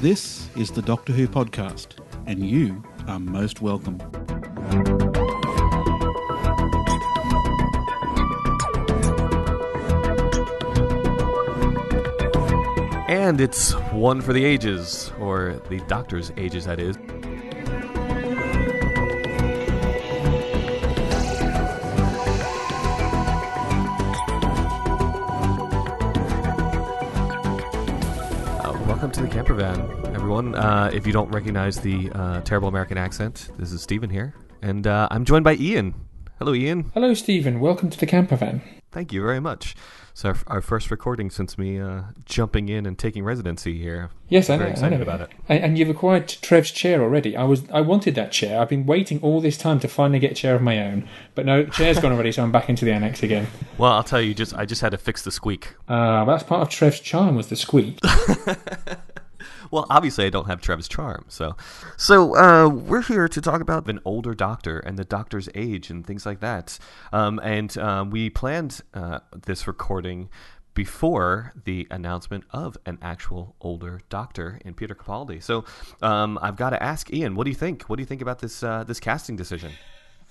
This is the Doctor Who podcast, and you are most welcome. And it's one for the ages, or the Doctor's ages, that is. Everyone. Uh, if you don't recognize the uh, terrible American accent, this is Stephen here, and uh, I'm joined by Ian. Hello, Ian. Hello, Stephen. Welcome to the camper van. Thank you very much. It's our, our first recording since me uh, jumping in and taking residency here. Yes, I know. Very excited I know. about it. And, and you've acquired Trev's chair already. I was, I wanted that chair. I've been waiting all this time to finally get a chair of my own, but no, the chair's gone already, so I'm back into the annex again. Well, I'll tell you, just I just had to fix the squeak. Uh, that's part of Trev's charm was the squeak. Well, obviously, I don't have Trev's charm, so so uh, we're here to talk about an older doctor and the doctor's age and things like that. Um, and uh, we planned uh, this recording before the announcement of an actual older doctor in Peter Capaldi. So um, I've got to ask Ian, what do you think? What do you think about this uh, this casting decision?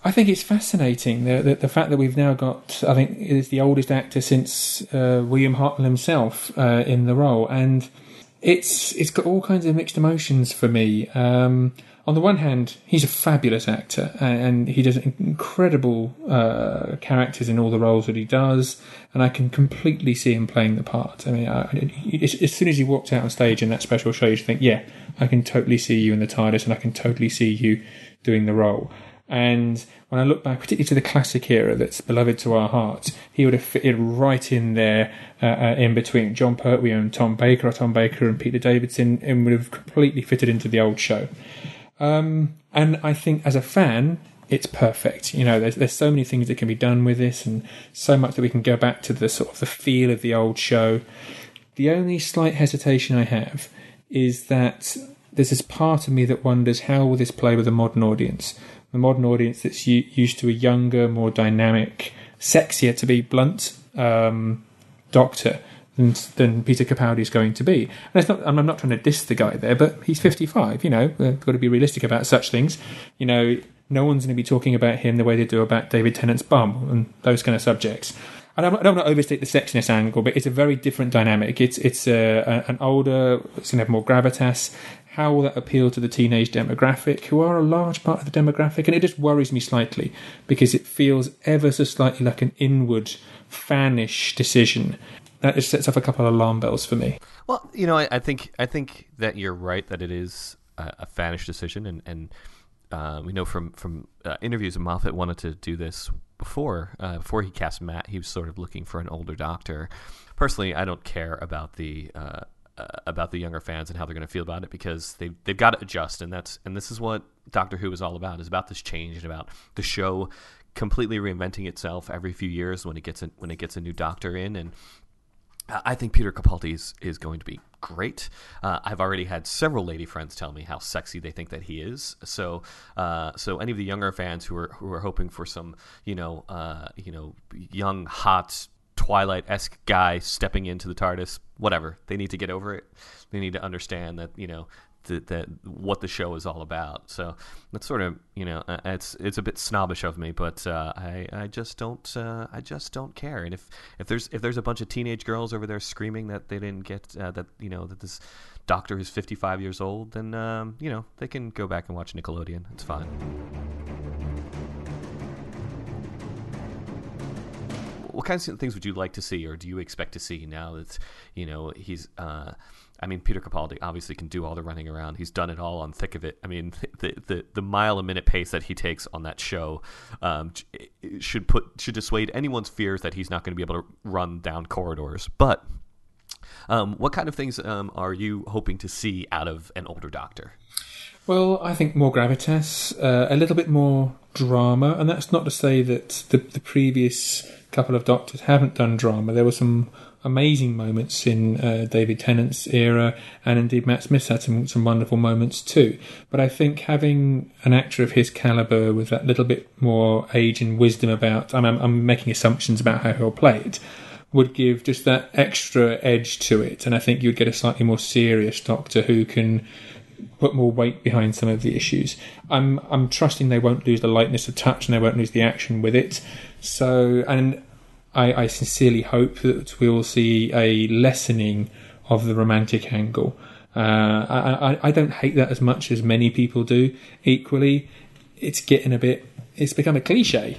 I think it's fascinating the, the the fact that we've now got. I think is the oldest actor since uh, William Hartnell himself uh, in the role, and it's it's got all kinds of mixed emotions for me. Um, on the one hand, he's a fabulous actor, and, he does incredible uh, characters in all the roles that he does, and I can completely see him playing the part. I mean, I, as, as soon as he walked out on stage in that special show, you think, yeah, I can totally see you in the TARDIS, and I can totally see you doing the role. And when I look back, particularly to the classic era that's beloved to our hearts, he would have fitted right in there, uh, uh, in between Jon Pertwee and Tom Baker, or Tom Baker and Peter Davison, and would have completely fitted into the old show. Um, and I think as a fan, it's perfect. You know, there's there's so many things that can be done with this, and so much that we can go back to the sort of the feel of the old show. The only slight hesitation I have is that there's this part of me that wonders how will this play with a modern audience, the modern audience that's used to a younger, more dynamic, sexier, to be blunt, um, Doctor than, than Peter Capaldi is going to be. And not, I'm not trying to diss the guy there, but he's 55. You know, we've got to be realistic about such things. You know, no one's going to be talking about him the way they do about David Tennant's bum and those kind of subjects. And I'm, don't want to overstate the sexiness angle, but it's a very different dynamic. It's it's a, a, an older, it's going to have more gravitas. How will that appeal to the teenage demographic, who are a large part of the demographic? And it just worries me slightly because it feels ever so slightly like an inward, fanish decision. That just sets off a couple of alarm bells for me. Well, you know, I, I think I think that you're right that it is a, a fanish decision, and and uh, we know from from uh, interviews Moffat wanted to do this before uh, before he cast Matt. He was sort of looking for an older Doctor. Personally, I don't care about the. Uh, about the younger fans and how they're going to feel about it because they they've got to adjust and that's and this is what Doctor Who is all about is about this change and about the show completely reinventing itself every few years when it gets a, when it gets a new Doctor in and I think Peter Capaldi is, is going to be great. Uh, I've already had several lady friends tell me how sexy they think that he is. So, uh, so any of the younger fans who are who are hoping for some, you know, uh, you know, young hot Twilight esque guy stepping into the TARDIS, whatever, they need to get over it. They need to understand that you know that, that what the show is all about. So that's sort of you know uh, it's it's a bit snobbish of me, but uh, I I just don't uh, I just don't care. And if if there's if there's a bunch of teenage girls over there screaming that they didn't get uh, that you know that this doctor is 55 years old, then um, you know they can go back and watch Nickelodeon. It's fine. What kinds of things would you like to see, or do you expect to see now that you know he's? Uh, I mean, Peter Capaldi obviously can do all the running around. He's done it all on thick of it. I mean, the the, the mile a minute pace that he takes on that show um, should put should dissuade anyone's fears that he's not going to be able to run down corridors. But um, what kind of things um, are you hoping to see out of an older Doctor? Well, I think more gravitas, uh, a little bit more drama, and that's not to say that the, the previous couple of Doctors haven't done drama. There were some amazing moments in uh, David Tennant's era, and indeed Matt Smith had some, some wonderful moments too. But I think having an actor of his caliber with that little bit more age and wisdom about, I'm, I'm making assumptions about how he'll play it, would give just that extra edge to it, and I think you'd get a slightly more serious Doctor who can put more weight behind some of the issues. I'm I'm trusting they won't lose the lightness of touch and they won't lose the action with it. So, and I, I sincerely hope that we will see a lessening of the romantic angle. Uh, I, I, I don't hate that as much as many people do. Equally, it's getting a bit. It's become a cliche,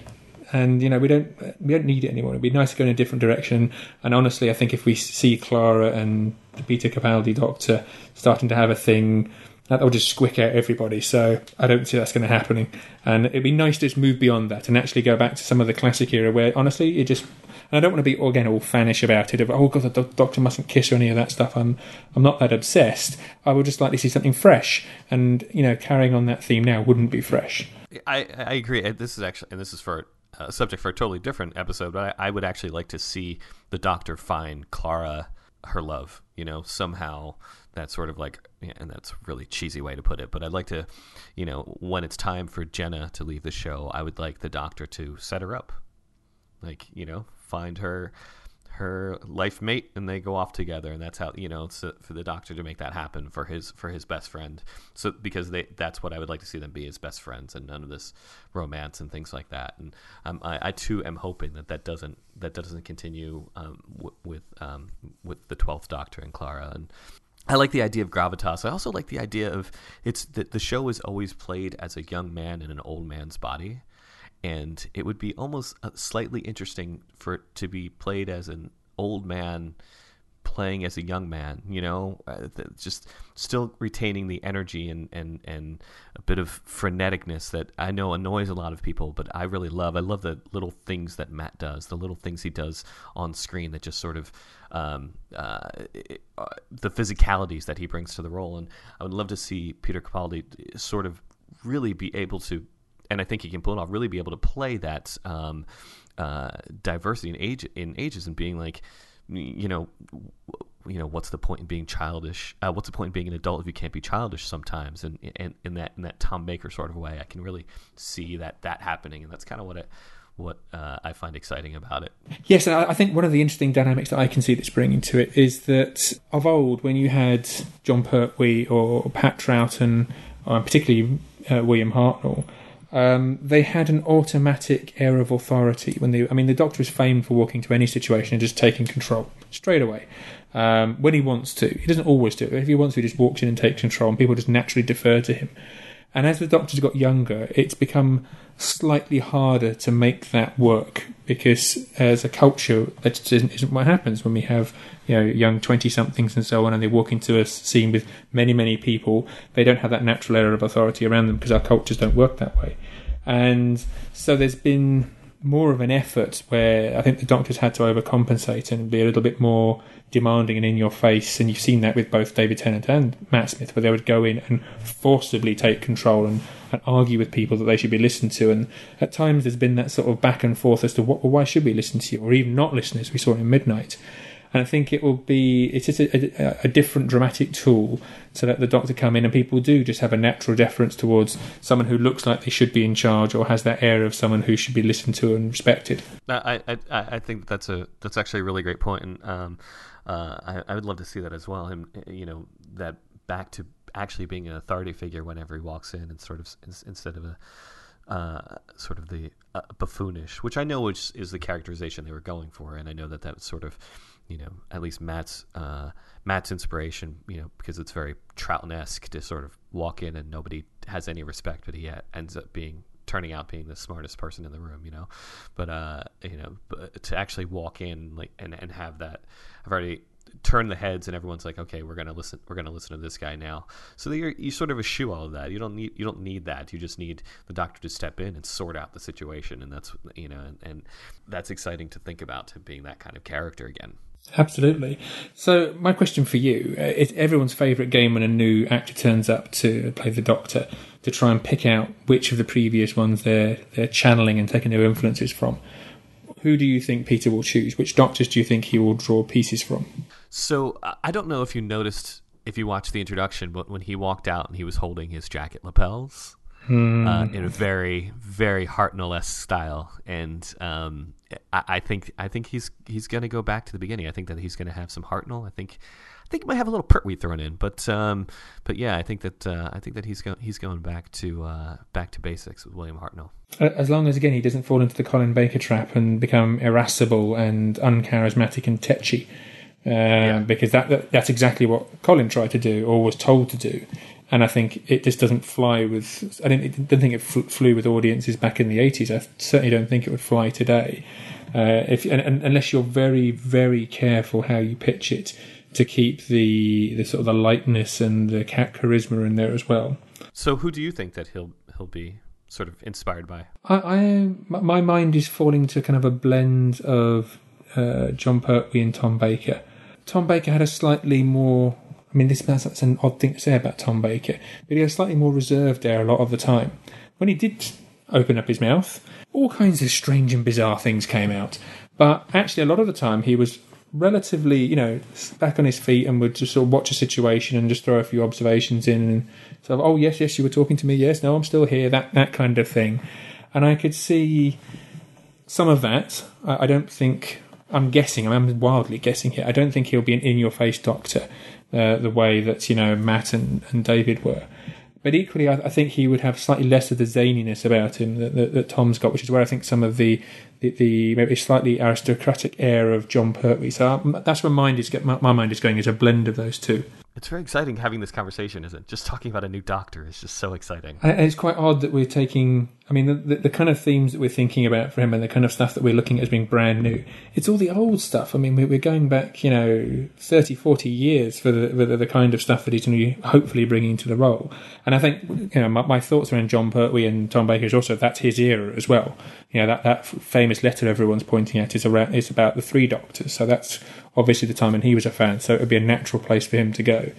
and you know we don't we don't need it anymore. It'd be nice to go in a different direction. And honestly, I think if we see Clara and the Peter Capaldi Doctor starting to have a thing, that will just squick out everybody. So I don't see that's going to happen. And it'd be nice to just move beyond that and actually go back to some of the classic era where honestly it just. I don't want to be again all fannish about it. Of oh god, the doctor mustn't kiss or any of that stuff. I'm I'm not that obsessed. I would just like to see something fresh. And you know, carrying on that theme now wouldn't be fresh. I I agree. This is actually, and this is for a subject for a totally different episode, but I, I would actually like to see the Doctor find Clara her love. You know, somehow that sort of like, and that's really cheesy way to put it, but I'd like to, you know, when it's time for Jenna to leave the show, I would like the Doctor to set her up, like you know, find her her life mate and they go off together and that's how you know so for the doctor to make that happen for his for his best friend. So because they that's what i would like to see them be as best friends and none of this romance and things like that. And um, I, I, too am hoping that that doesn't that doesn't continue um, w- with um, with the 12th doctor and clara. And I like the idea of gravitas. I also like the idea of it's that the show is always played as a young man in an old man's body and it would be almost uh, slightly interesting for it to be played as an old man playing as a young man you know? Uh, just still retaining the energy and, and, and a bit of freneticness that i know annoys a lot of people but i really love i love the little things that matt does the little things he does on screen that just sort of um, uh, uh, the physicalities that he brings to the role. And i would love to see peter capaldi sort of really be able to and I think he can pull it off. Really, be able to play that um, uh, diversity in age in ages and being like, you know, you know, what's the point in being childish? Uh, what's the point in being an adult if you can't be childish sometimes? And, and in that in that Tom Baker sort of way, I can really see that that happening, and that's kind of what it what uh, I find exciting about it. Yes, and I think one of the interesting dynamics that I can see that's bringing to it is that of old, when you had Jon Pertwee or Pat Troughton, or particularly uh, William Hartnell, um, they had an automatic air of authority when they. I mean, the Doctor is famed for walking to any situation and just taking control straight away um, when he wants to. He doesn't always do it. If he wants to, he just walks in and takes control, and people just naturally defer to him. And as the Doctor's got younger, it's become slightly harder to make that work because as a culture, that just isn't, isn't what happens when we have you know young twenty somethings and so on, and they walk into a scene with many many people. They don't have that natural air of authority around them because our cultures don't work that way, and so there's been more of an effort where I think the doctors had to overcompensate and be a little bit more demanding and in your face. And you've seen that with both David Tennant and Matt Smith, where they would go in and forcibly take control and, and argue with people that they should be listened to. And at times there's been that sort of back and forth as to what, well, why should we listen to you, or even not listen, as we saw in Midnight. And I think it will be it's just a, a, a, different dramatic tool to let the doctor come in, and people do just have a natural deference towards someone who looks like they should be in charge or has that air of someone who should be listened to and respected. I I, I think that's a that's actually a really great point, and um, uh, I, I would love to see that as well. Him, you know, that back to actually being an authority figure whenever he walks in, and sort of instead of a uh, sort of the uh, buffoonish, which I know is, is the characterization they were going for, and I know that that sort of you know, at least Matt's uh, Matt's inspiration, you know, because it's very Troughton-esque to sort of walk in and nobody has any respect, but he ends up being turning out being the smartest person in the room, you know. But uh, you know, to actually walk in like and, and have that, I've already turned the heads and everyone's like, okay, we're gonna listen, we're gonna listen to this guy now. So you you sort of eschew all of that. You don't need you don't need that. You just need the doctor to step in and sort out the situation, and that's you know, and, and that's exciting to think about to being that kind of character again. Absolutely. So, my question for you uh, is everyone's favourite game when a new actor turns up to play the Doctor to try and pick out which of the previous ones they're, they're channeling and taking their influences from. Who do you think Peter will choose? Which Doctors do you think he will draw pieces from? So, I don't know if you noticed, if you watched the introduction, but when he walked out and he was holding his jacket lapels, uh, in a very very Hartnell style, and um, I, I, think I think he's he's going to go back to the beginning. I think that he's going to have some Hartnell. I think I think he might have a little Pertwee thrown in, but um, but yeah, I think that uh, I think that he's going he's going back to uh, back to basics with William Hartnell. As long as again he doesn't fall into the Colin Baker trap and become irascible and uncharismatic and tetchy, um, yeah. because that, that that's exactly what Colin tried to do or was told to do and I think it just doesn't fly with. I didn't, didn't think it flew with audiences back in the eighties. I certainly don't think it would fly today. Uh, if and, and, unless you're very very careful how you pitch it to keep the the sort of the lightness and the cat charisma in there as well. So, who do you think that he'll he'll be sort of inspired by? I, I my mind is falling to kind of a blend of uh, Jon Pertwee and Tom Baker. Tom Baker had a slightly more. I mean, this that's an odd thing to say about Tom Baker, but he was slightly more reserved there a lot of the time. When he did open up his mouth, all kinds of strange and bizarre things came out. But actually, a lot of the time, he was relatively, you know, back on his feet and would just sort of watch a situation and just throw a few observations in and sort of, oh yes, yes, you were talking to me, yes, no, I'm still here, that that kind of thing. And I could see some of that. I, I don't think I'm guessing. I'm wildly guessing here. I don't think he'll be an in-your-face doctor uh, the way that you know Matt and, and David were. But equally, I, I, think he would have slightly less of the zaniness about him that, that, that Tom's got, which is where I think some of the the, the maybe slightly aristocratic air of Jon Pertwee. So um, that's where mind is my, my mind is going is a blend of those two. It's very exciting having this conversation, isn't it? Just talking about a new doctor is just so exciting. And it's quite odd that we're taking, I mean, the, the, the, kind of themes that we're thinking about for him and the kind of stuff that we're looking at as being brand new, it's all the old stuff. I mean, we're going back, you know, 30, 40 years for the, the, the kind of stuff that he's going to be hopefully bringing to the role. And I think, you know, my, my thoughts around Jon Pertwee and Tom Baker is also that's his era as well. You know, that, that famous letter everyone's pointing at is, around, is about the three doctors. So that's obviously the time when he was a fan. So it would be a natural place for him to go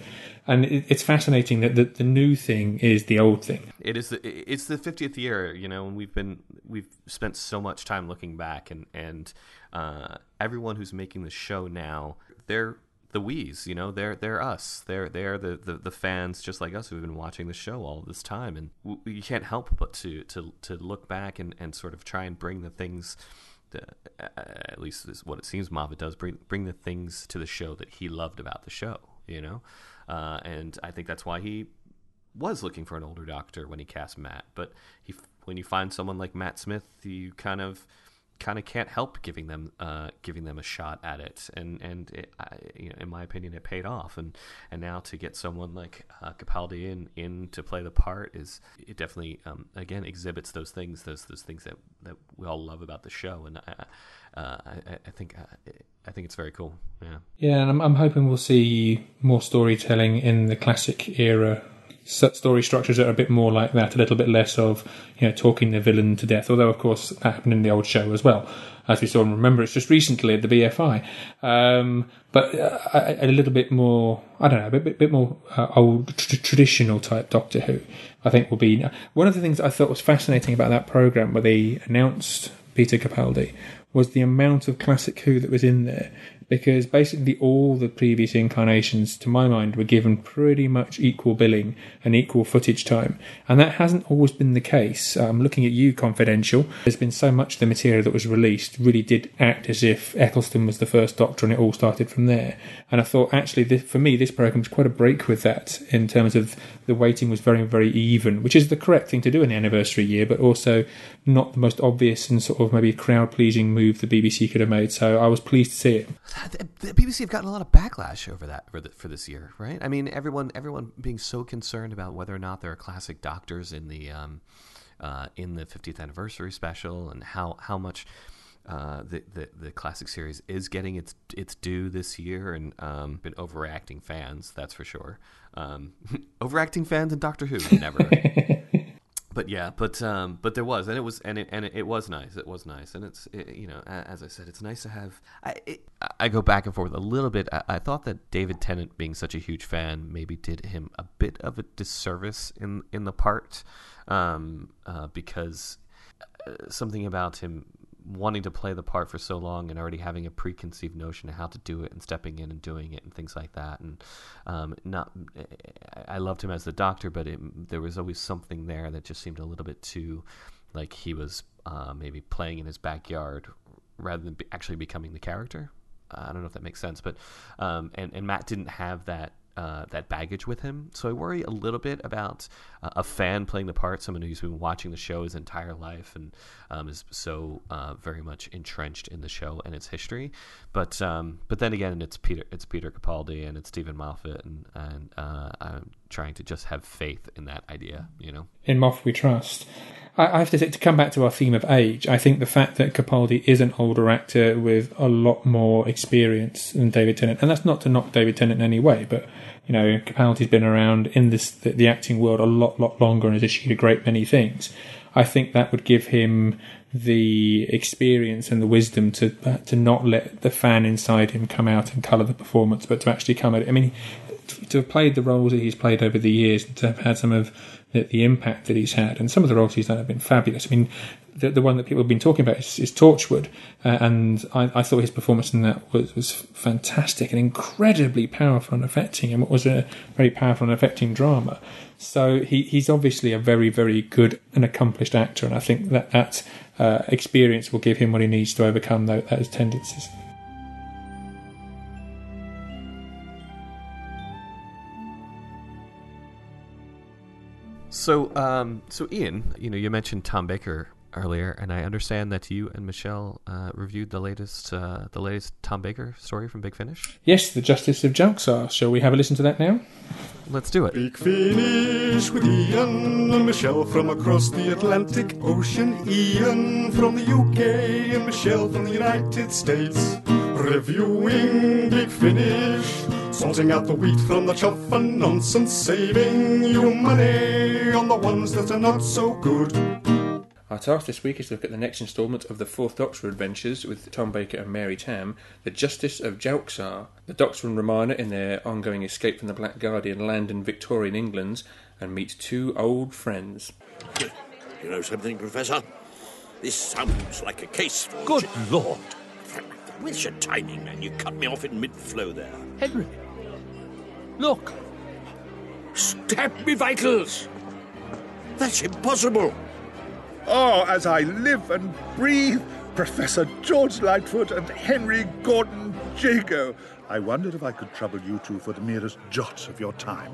and it's fascinating that the, the new thing is the old thing. It is. The, it's the fiftieth year, you know, and we've been we've spent so much time looking back, and and uh, everyone who's making the show now, they're the we's, you know, they're they're us. They're they're the, the, the fans just like us who've been watching the show all this time, and we, you can't help but to to to look back and, and sort of try and bring the things. at least is what it seems Moffat does bring bring the things to the show that he loved about the show. You know, uh, and I think that's why he was looking for an older doctor when he cast Matt. But he, when you find someone like Matt Smith, you kind of kind of can't help giving them uh, giving them a shot at it. And and it, I, you know, in my opinion, it paid off. And and now to get someone like uh, Capaldi in in to play the part is it definitely um, again exhibits those things those those things that that we all love about the show. And I, uh, I, I, think uh, I think it's very cool. Yeah. Yeah, and I'm, I'm hoping we'll see more storytelling in the classic era story structures that are a bit more like that, a little bit less of you know talking the villain to death. Although of course that happened in the old show as well, as we saw and remember it's just recently at the BFI. Um, but uh, a, a, little bit more, I don't know, a bit, bit more uh, old tr- traditional type Doctor Who. I think will be one of the things I thought was fascinating about that program where they announced Peter Capaldi was the amount of classic Who that was in there because basically all the previous incarnations, to my mind, were given pretty much equal billing and equal footage time. And that hasn't always been the case. Um, looking at you, Confidential, there's been so much of the material that was released really did act as if Eccleston was the first Doctor and it all started from there. And I thought, actually, this, for me, this program was quite a break with that in terms of the weighting was very, very even, which is the correct thing to do in the anniversary year, but also not the most obvious and sort of maybe crowd pleasing move the BBC could have made. So I was pleased to see it the BBC have gotten a lot of backlash over that for, the, for this year, right? I mean, everyone everyone being so concerned about whether or not there are classic doctors in the um, uh, in the 50th anniversary special, and how how much uh, the, the, the classic series is getting its its due this year, and um, been overreacting fans, that's for sure. Um, overacting fans and Doctor Who, never. but yeah, but um, but there was, and it was, and it and it, it was nice. It was nice, and it's it, you know, as I said, it's nice to have. I it, I go back and forth a little bit. I, I, thought that David Tennant, being such a huge fan, maybe did him a bit of a disservice in in the part, um, uh, because uh, something about him wanting to play the part for so long and already having a preconceived notion of how to do it and stepping in and doing it and things like that. And um, not, I loved him as the Doctor, but it, there was always something there that just seemed a little bit too like he was uh, maybe playing in his backyard rather than be actually becoming the character. I don't know if that makes sense, but um, and and Matt didn't have that uh, that baggage with him. So I worry a little bit about uh, a fan playing the part, someone who's been watching the show his entire life and um, is so uh, very much entrenched in the show and its history. But um, but then again, it's Peter it's Peter Capaldi and it's Steven Moffat, and and uh, I'm trying to just have faith in that idea. You know, in Moffat we trust. I have to say, to come back to our theme of age, I think the fact that Capaldi is an older actor with a lot more experience than David Tennant, and that's not to knock David Tennant in any way, but you know, Capaldi's been around in this the, the acting world a lot, lot longer and has achieved a great many things. I think that would give him the experience and the wisdom to to not let the fan inside him come out and colour the performance, but to actually come at it. I mean, to have played the roles that he's played over the years, and to have had some of the, the, impact that he's had, and some of the roles he's done have been fabulous. I mean, the, the one that people have been talking about is, is Torchwood, uh, and I, I, thought his performance in that was, was fantastic and incredibly powerful and affecting, and what was a very powerful and affecting drama. So he, he's obviously a very, very good and accomplished actor, and I think that that uh, experience will give him what he needs to overcome those, those tendencies. So, um, so Ian, you know, you mentioned Tom Baker earlier, and I understand that you and Michele uh, reviewed the latest uh, the latest Tom Baker story from Big Finish. Yes, the Justice of Jalxar. Shall we have a listen to that now? Let's do it. Big Finish with Ian and Michele from across the Atlantic Ocean. Ian from the UK and Michele from the United States. Reviewing Big Finish, sorting out the wheat from the chaff and nonsense, saving you money on the ones that are not so good. Our task this week is to look at the next instalment of the Fourth Doctor adventures with Tom Baker and Mary Tamm, The Justice of Jalxar. The Doctor and Romana, in their ongoing escape from the Black Guardian, land in Victorian England and meet two old friends. You know something, Professor? This sounds like a case for. Good Lord! With your timing, man? You cut me off in mid flow there. Henry! Look! Stab me vitals! That's impossible! Oh, as I live and breathe, Professor George Lightfoot and Henry Gordon Jago. I wondered if I could trouble you two for the merest jot of your time.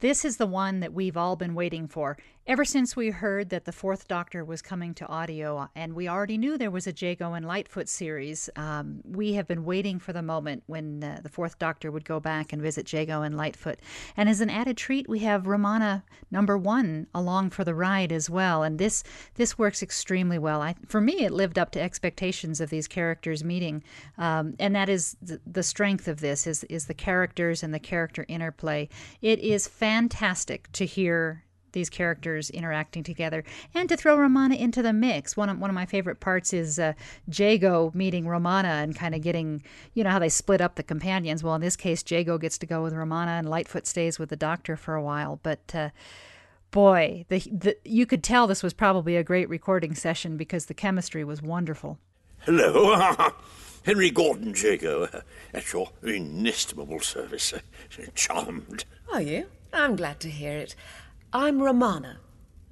This is the one that we've all been waiting for. Ever since we heard that the Fourth Doctor was coming to audio, and we already knew there was a Jago and Lightfoot series, um, we have been waiting for the moment when uh, the Fourth Doctor would go back and visit Jago and Lightfoot. And as an added treat, we have Romana number one along for the ride as well. And this this works extremely well. I, for me, it lived up to expectations of these characters meeting, um, and that is the, the strength of this is is the characters and the character interplay. It is fantastic to hear these characters interacting together and to throw Romana into the mix. One of, one of my favorite parts is uh, Jago meeting Romana and kind of getting, you know, how they split up the companions. Well, in this case, Jago gets to go with Romana and Lightfoot stays with the doctor for a while. But uh, boy, the, the, you could tell this was probably a great recording session because the chemistry was wonderful. Hello. Henry Gordon Jago, at your inestimable service. Charmed. Are you? I'm glad to hear it. I'm Romana.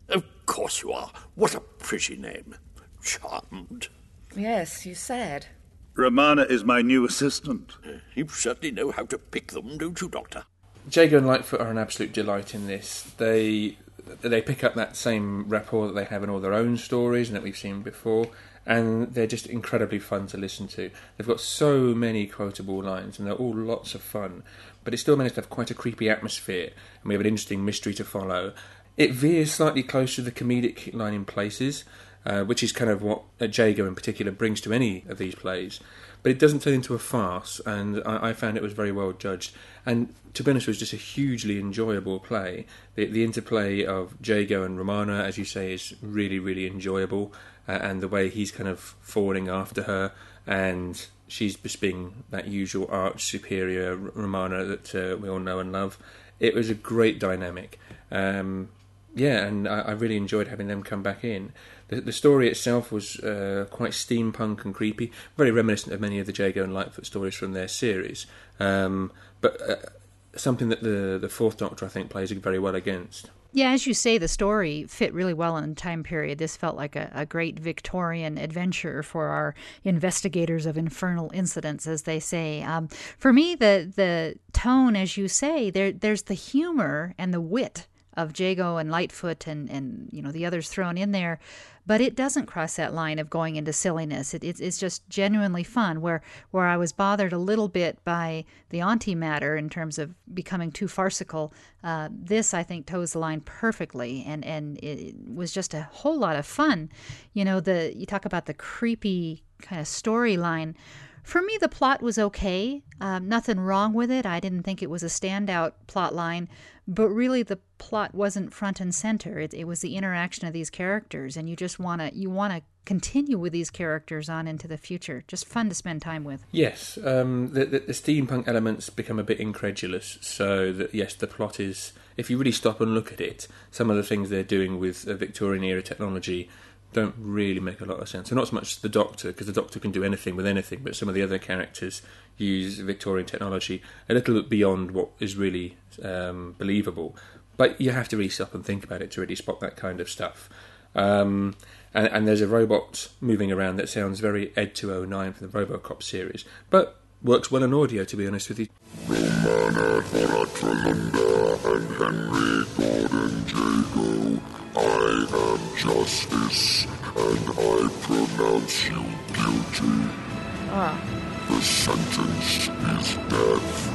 Of course you are. What a pretty name. Charmed. Yes, you said. Romana is my new assistant. Uh, you certainly know how to pick them, don't you, Doctor? Jago and Lightfoot are an absolute delight in this. They they pick up that same rapport that they have in all their own stories and that we've seen before, and they're just incredibly fun to listen to. They've got so many quotable lines, and they're all lots of fun but it still managed to have quite a creepy atmosphere, and we have an interesting mystery to follow. It veers slightly closer to the comedic line in places, uh, which is kind of what uh, Jago in particular brings to any of these plays. But it doesn't turn into a farce, and I, I found it was very well judged. And to be honest, it was just a hugely enjoyable play. The, the interplay of Jago and Romana, as you say, is really, really enjoyable, uh, and the way he's kind of falling after her and she's just being that usual arch superior Romana that uh, we all know and love. It was a great dynamic. Um, yeah, and I, I, really enjoyed having them come back in. The, the story itself was uh, quite steampunk and creepy, very reminiscent of many of the Jago and Lightfoot stories from their series, um, but uh, something that the the Fourth Doctor I think plays very well against. Yeah, as you say, the story fit really well in the time period. This felt like a, a, great Victorian adventure for our investigators of infernal incidents, as they say. Um, for me, the the tone, as you say, there there's the humor and the wit of Jago and Lightfoot and, and you know the others thrown in there, but it doesn't cross that line of going into silliness. It, it, it's just genuinely fun. Where where I was bothered a little bit by the auntie matter in terms of becoming too farcical, uh, this I think toes the line perfectly, and and it was just a whole lot of fun. You know the you talk about the creepy kind of storyline for me, the plot was okay. Um, nothing wrong with it. I didn't think it was a standout plot line, but really the plot wasn't front and center. It, it was the interaction of these characters, and you just want to you want to continue with these characters on into the future. Just fun to spend time with. Yes, um, the, the, the, steampunk elements become a bit incredulous. So that yes, the plot is. If you really stop and look at it, some of the things they're doing with uh, Victorian era technology don't really make a lot of sense. And not so much the Doctor, because the Doctor can do anything with anything, but some of the other characters use Victorian technology a little bit beyond what is really um, believable. But you have to really stop and think about it to really spot that kind of stuff. Um, and, and, there's a robot moving around that sounds very Ed 209 from the Robocop series, but works well in audio, to be honest with you. And Henry Gordon I am justice, and I pronounce you guilty. Ah. The sentence is death.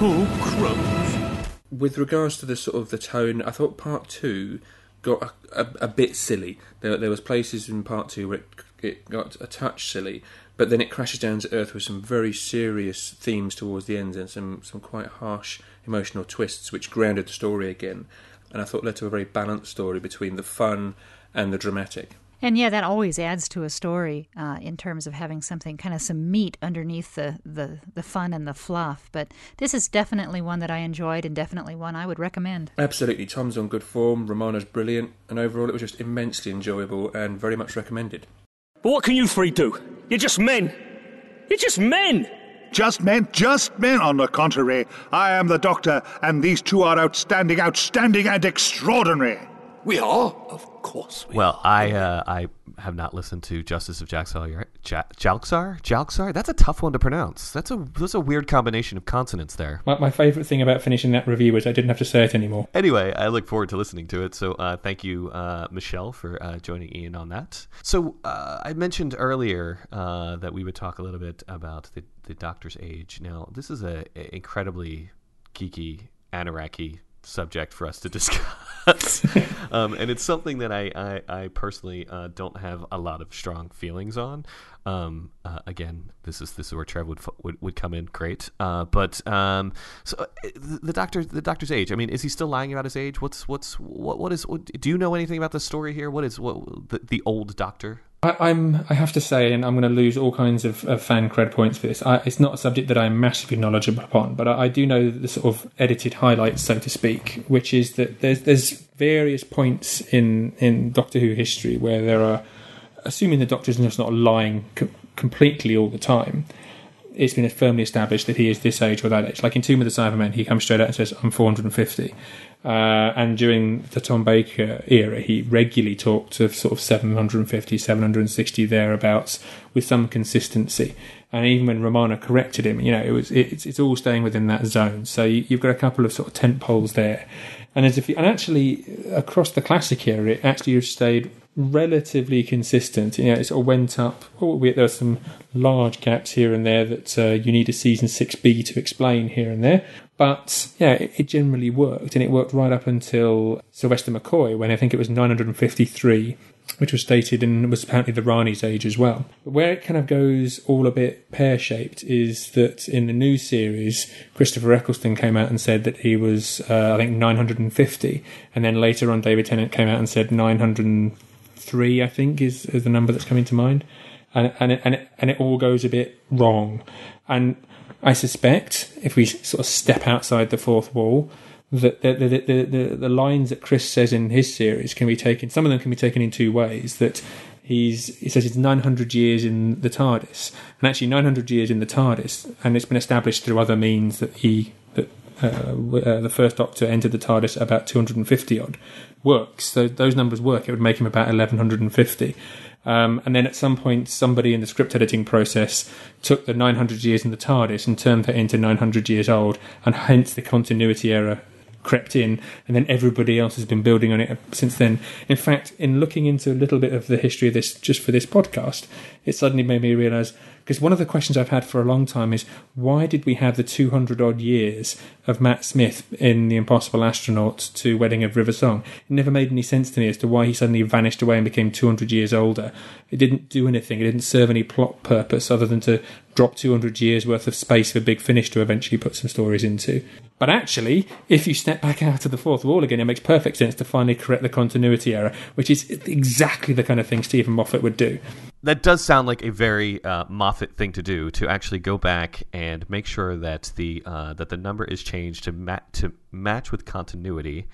Oh, crumbs. With regards to the sort of the tone, I thought part two got a, a, a bit silly. There, there was places in part two where it, it got a touch silly, but then it crashes down to earth with some very serious themes towards the end and some, some quite harsh emotional twists which grounded the story again and I thought led to a very balanced story between the fun and the dramatic. And yeah, that always adds to a story uh, in terms of having something kind of some meat underneath the, the, the fun and the fluff. But this is definitely one that I enjoyed and definitely one I would recommend. Absolutely. Tom's on good form, Romana's brilliant, and overall it was just immensely enjoyable and very much recommended. But what can you three do? You're just men. You're just men. Just men, just men. On the contrary, I am the doctor, and these two are outstanding, outstanding, and extraordinary. We are, of course. We well, are. I uh, I have not listened to Justice of Jaxar. Jalxar? Jalxar? That's a tough one to pronounce. That's a that's a weird combination of consonants there. My, my favorite thing about finishing that review was I didn't have to say it anymore. Anyway, I look forward to listening to it. So uh, thank you, uh, Michele, for uh, joining Ian on that. So uh, I mentioned earlier uh, that we would talk a little bit about the the Doctor's age. Now, this is a, a incredibly geeky, Anunnaki subject for us to discuss. um, and it's something that I, I, I personally uh, don't have a lot of strong feelings on. Um, uh, again, this is this is where Trev would would, would come in great. Uh, but um, so uh, the, the, doctor the doctor's age. I mean, is he still lying about his age? What's what's what what is? What, do you know anything about the story here? What is what the, the old doctor? I, am I have to say, and I'm going to lose all kinds of, of fan cred points for this. I, it's not a subject that I'm massively knowledgeable upon, but I, I, do know the sort of edited highlights, so to speak, which is that there's there's various points in in Doctor Who history where there are, assuming the Doctor's just not lying co- completely all the time. It's been firmly established that he is this age or that age. Like in Tomb of the Cybermen, he comes straight out and says, "I'm 450." Uh, and during the Tom Baker era, he regularly talked of sort of 750, 760 thereabouts with some consistency. And even when Romana corrected him, you know, it was it's it's all staying within that zone. So you, have got a couple of sort of tent poles there, and as if you, and actually across the classic era, it actually stayed relatively consistent. You know, it sort of went up. Albeit there are some large gaps here and there that uh, you need a season six B to explain here and there. But yeah, it, it, generally worked, and it worked right up until Sylvester McCoy, when I think it was 953, which was stated and was apparently the Rani's age as well. But where it kind of goes all a bit pear shaped is that in the new series, Christopher Eccleston came out and said that he was, uh, I think, 950, and then later on, David Tennant came out and said 903, I think, is, is the number that's coming to mind. And, and, it, and, it, and it all goes a bit wrong. And I suspect if we sort of step outside the fourth wall, that the the, the the the lines that Chris says in his series can be taken. Some of them can be taken in two ways. That he's he says it's 900 years in the TARDIS, and actually 900 years in the TARDIS, and it's been established through other means that he that uh, uh, the first Doctor entered the TARDIS about 250 odd works. So those numbers work. It would make him about 1150. Um, and then at some point, somebody in the script editing process took the 900 years in the TARDIS and turned that into 900 years old, and hence the continuity error crept in, and then everybody else has been building on it since then. In fact, in looking into a little bit of the history of this just for this podcast, it suddenly made me realize because one of the questions I've had for a long time is why did we have the 200 odd years of Matt Smith in The Impossible Astronaut to Wedding of River Song? It never made any sense to me as to why he suddenly vanished away and became 200 years older. It didn't do anything, it didn't serve any plot purpose other than to drop 200 years worth of space for Big Finish to eventually put some stories into. But actually, if you step back out of the fourth wall again, it makes perfect sense to finally correct the continuity error, which is exactly the kind of thing Steven Moffat would do. That does sound like a very uh, Moffat thing to do to actually go back and make sure that the uh, that the number is changed to ma- to match with continuity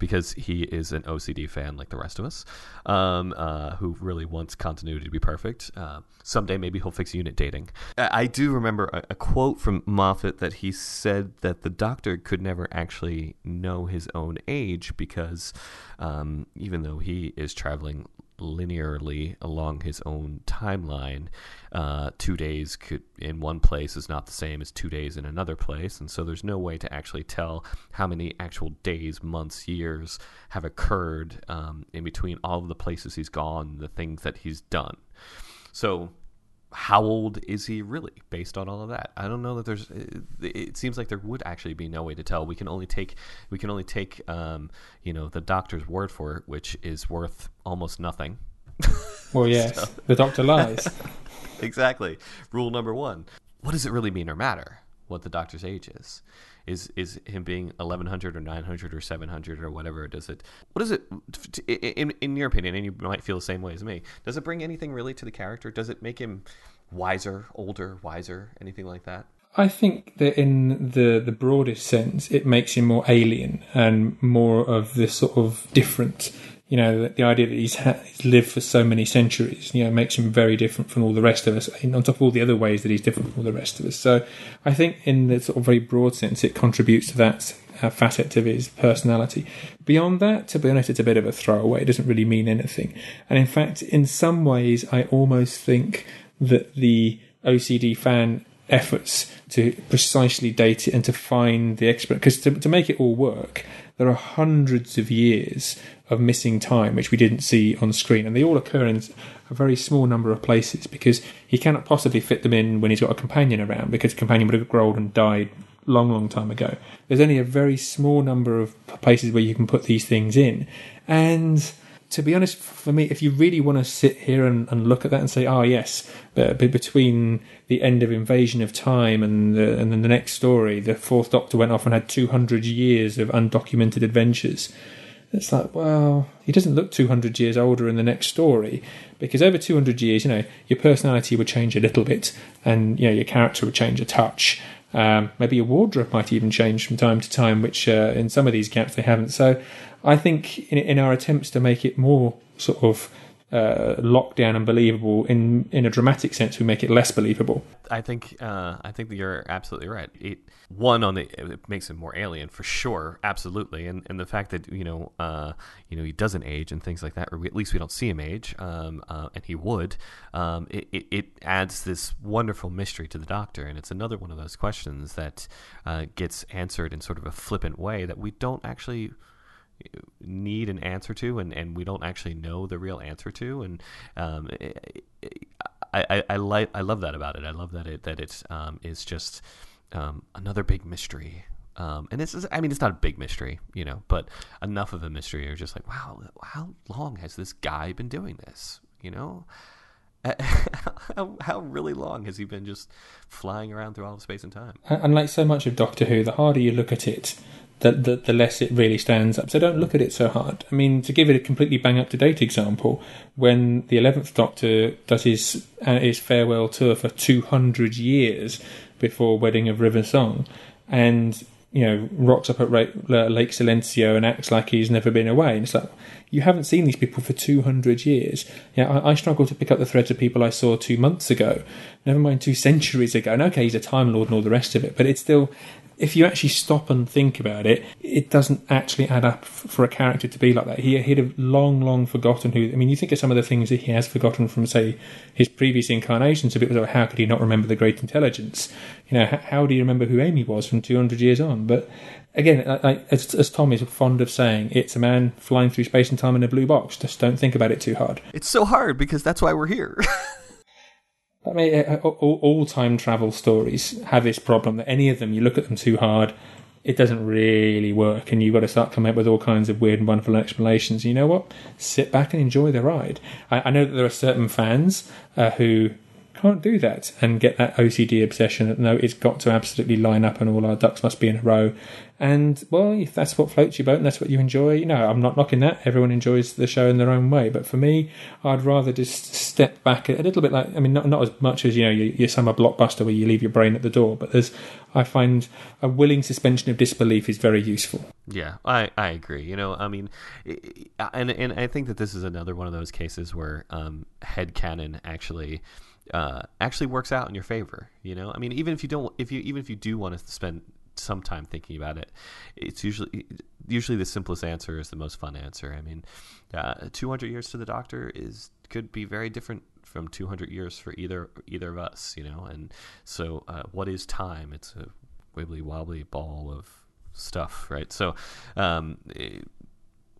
because he is an OCD fan like the rest of us, um, uh, who really wants continuity to be perfect. Uh, someday maybe he'll fix unit dating. I, I do remember a, a, quote from Moffat that he said that the doctor could never actually know his own age because um, even though he is traveling linearly along his own timeline. Uh, two days could in one place is not the same as two days in another place, and so there's no way to actually tell how many actual days, months, years have occurred um, in between all of the places he's gone, the things that he's done. So how old is he really based on all of that? I don't know that there's it seems like there would actually be no way to tell. We can only take we can only take um, you know the doctor's word for it which is worth almost nothing. Well yes so. the doctor lies. Exactly. Rule number one what does it really mean or matter what the doctor's age is is is him being 1100 or 900 or 700 or whatever does it what is it in in your opinion and you might feel the same way as me does it bring anything really to the character? Does it make him wiser older wiser anything like that? I think that in the the broadest sense, it makes him more alien and more of this sort of different you know, the idea that he's, he's, lived for so many centuries, you know, makes him very different from all the rest of us, on top of all the other ways that he's different from all the rest of us. So I think, in the sort of very broad sense, it contributes to that uh, facet of his personality. Beyond that, to be honest, it's a bit of a throwaway. It doesn't really mean anything. And in fact, in some ways, I almost think that the OCD fan efforts to precisely date it and to find the expert, because to, to make it all work, there are hundreds of years of missing time which we didn't see on screen, and they all occur in a very small number of places because he cannot possibly fit them in when he's got a companion around because the companion would have grown old and died long, long time ago. There's only a very small number of places where you can put these things in, and to be honest, for me, if you really want to sit here and, and look at that and say, "Oh yes," but, between the end of Invasion of Time and the, and then the next story, the Fourth Doctor went off and had two hundred years of undocumented adventures. It's like, well, he doesn't look 200 years older in the next story because over 200 years, you know, your personality would change a little bit and, you know, your character would change a touch. Um, maybe your wardrobe might even change from time to time, which uh, in some of these gaps they haven't. So I think in, in our attempts to make it more sort of uh, lockdown and believable. In in a dramatic sense, we make it less believable. I think uh, I think that you're absolutely right. It, one on the it makes him more alien for sure, absolutely, and and the fact that you know uh, you know he doesn't age and things like that, or we, at least we don't see him age, um, uh, and he would. Um, it, it, it adds this wonderful mystery to the Doctor, and it's another one of those questions that uh, gets answered in sort of a flippant way that we don't actually need an answer to and, and we don't actually know the real answer to and um, I, I, I like I love that about it. I love that it that it um, is just um, another big mystery. Um, and is I mean it's not a big mystery you know but enough of a mystery. You're just like wow how long has this guy been doing this? You know? How, how really long has he been just flying around through all of space and time? And like so much of Doctor Who, the harder you look at it, the, the, the less it really stands up. So don't look at it so hard. I mean, to give it a completely bang up to date example, when the Eleventh Doctor does his uh, his farewell tour for two hundred years before Wedding of River Song, and you know, rocks up at Lake Silencio and acts like he's never been away. And it's like, you haven't seen these people for 200 years. Yeah, I, I struggle to pick up the threads of people I saw two months ago, never mind two centuries ago. And okay, he's a Time Lord and all the rest of it, but it's still, if you actually stop and think about it, it doesn't actually add up for a character to be like that. He, he'd have long, long forgotten who. I mean, you think of some of the things that he has forgotten from, say, his previous incarnations. A bit like, how could he not remember the Great Intelligence? You know, how do you remember who Amy was from 200 years on? But again, I, I, as, as Tom is fond of saying, it's a man flying through space and time in a blue box. Just don't think about it too hard. It's so hard because that's why we're here. I mean, uh, all, all time travel stories have this problem that any of them, you look at them too hard, it doesn't really work, and you've got to start coming up with all kinds of weird and wonderful explanations. You know what? Sit back and enjoy the ride. I, I know that there are certain fans uh, who can't do that and get that OCD obsession that no, it's got to absolutely line up and all our ducks must be in a row. And well, if that's what floats your boat and that's what you enjoy, you know, I'm not knocking that. Everyone enjoys the show in their own way. But for me, I'd rather just step back a little bit. Like, I mean, not not as much as you know your, your summer blockbuster where you leave your brain at the door. But there's, I find a willing suspension of disbelief is very useful. Yeah, I, I agree. You know, I mean, and and I think that this is another one of those cases where um, headcanon actually uh, actually works out in your favor. You know, I mean, even if you don't, if you even if you do want to spend some time thinking about it, it's usually usually the simplest answer is the most fun answer. I mean, uh, 200 years to the doctor is could be very different from 200 years for either either of us. You know, and so uh, what is time? It's a wibbly wobbly ball of stuff, right? So. Um,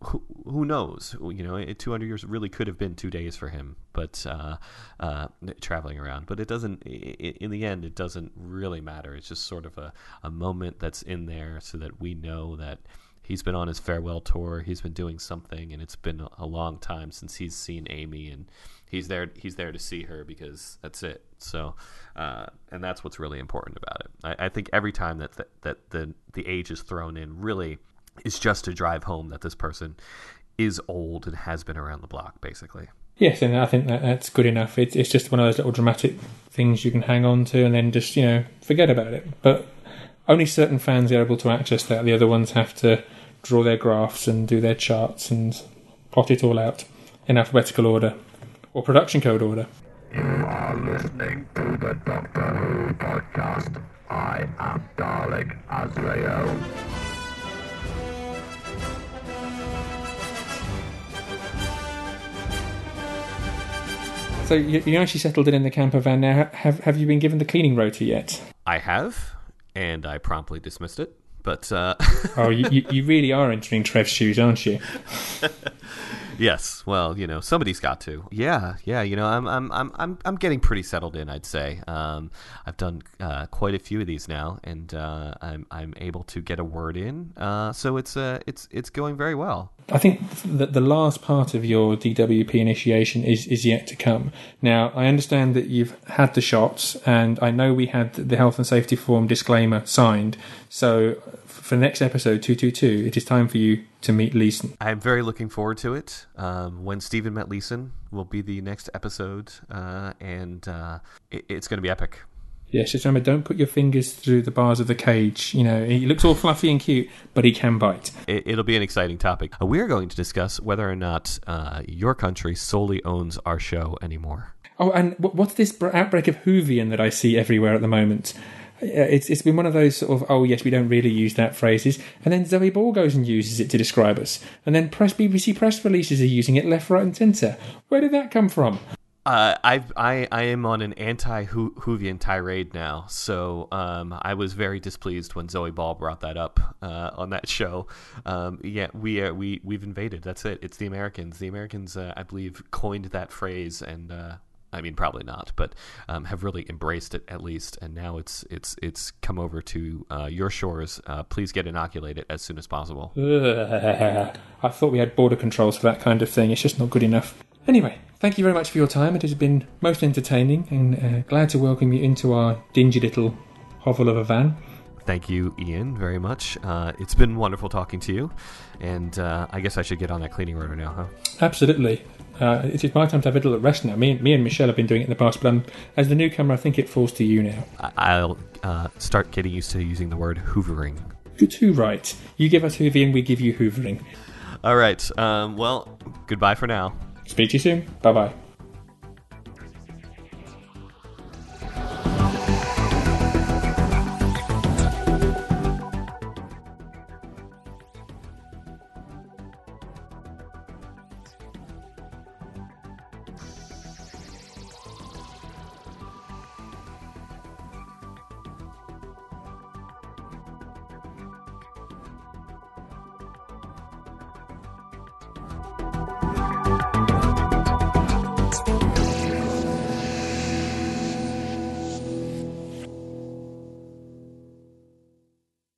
who, who knows? You know, 200 years really could have been two days for him, but uh, uh, traveling around. But it doesn't. In the end, it doesn't really matter. It's just sort of a, a moment that's in there so that we know that he's been on his farewell tour. He's been doing something, and it's been a long time since he's seen Amy, and he's there. He's there to see her because that's it. So, uh, and that's what's really important about it. I, I think every time that the, that the the age is thrown in, really is just to drive home that this person is old and has been around the block, basically. Yes, and I think that that's good enough. It's it's just one of those little dramatic things you can hang on to and then just you know forget about it. But only certain fans are able to access that. The other ones have to draw their graphs and do their charts and plot it all out in alphabetical order or production code order. You are listening to the Doctor Who podcast. I am Dalek Azrael. So you, you actually settled in in the camper van now. Have have you been given the cleaning rota yet? I have, and I promptly dismissed it. But uh... oh, you, you, you really are entering Trev's shoes, aren't you? yes. Well, you know, somebody's got to. Yeah, yeah. You know, I'm I'm I'm I'm I'm getting pretty settled in. I'd say. Um, I've done uh, quite a few of these now, and uh, I'm I'm able to get a word in. Uh, so it's uh it's it's going very well. I think that the last part of your DWP initiation is, is yet to come. Now, I understand that you've had the shots, and I know we had the health and safety form disclaimer signed. So, for the next episode, 222, it is time for you to meet Leeson. I'm very looking forward to it. Um, when Stephen met Leeson will be the next episode, uh, and uh, it, it's going to be epic. Yes, just remember, don't put your fingers through the bars of the cage. You know, he looks all fluffy and cute, but he can bite. It, will be an exciting topic. Uh, we're going to discuss whether or not uh, your country solely owns our show anymore. Oh, and what's this outbreak of Whovian that I see everywhere at the moment? It's it's been one of those sort of oh yes we don't really use that phrases and then Zoe Ball goes and uses it to describe us and then press BBC press releases are using it left right and centre. Where did that come from? Uh, I I I am on an anti Whovian tirade now, so um, I was very displeased when Zoe Ball brought that up uh, on that show. Um, yeah, we are, we we've invaded. That's it. It's the Americans. The Americans, uh, I believe, coined that phrase, and uh, I mean probably not, but um, have really embraced it at least. And now it's it's it's come over to uh, your shores. Uh, please get inoculated as soon as possible. I thought we had border controls for that kind of thing. It's just not good enough. Anyway, thank you very much for your time. It has been most entertaining and uh, glad to welcome you into our dingy little hovel of a van. Thank you, Ian, very much. Uh, it's been wonderful talking to you, and uh, I guess I should get on that cleaning rotor now, huh? Absolutely. Uh, it is my time to have a little rest now. Me, me and Michele have been doing it in the past, but um, as the newcomer, I think it falls to you now. I'll uh, start getting used to using the word hoovering Good too right. You give us hoovering, we give you hoovering. All right. Um, well, goodbye for now. Speak to you soon. Bye bye.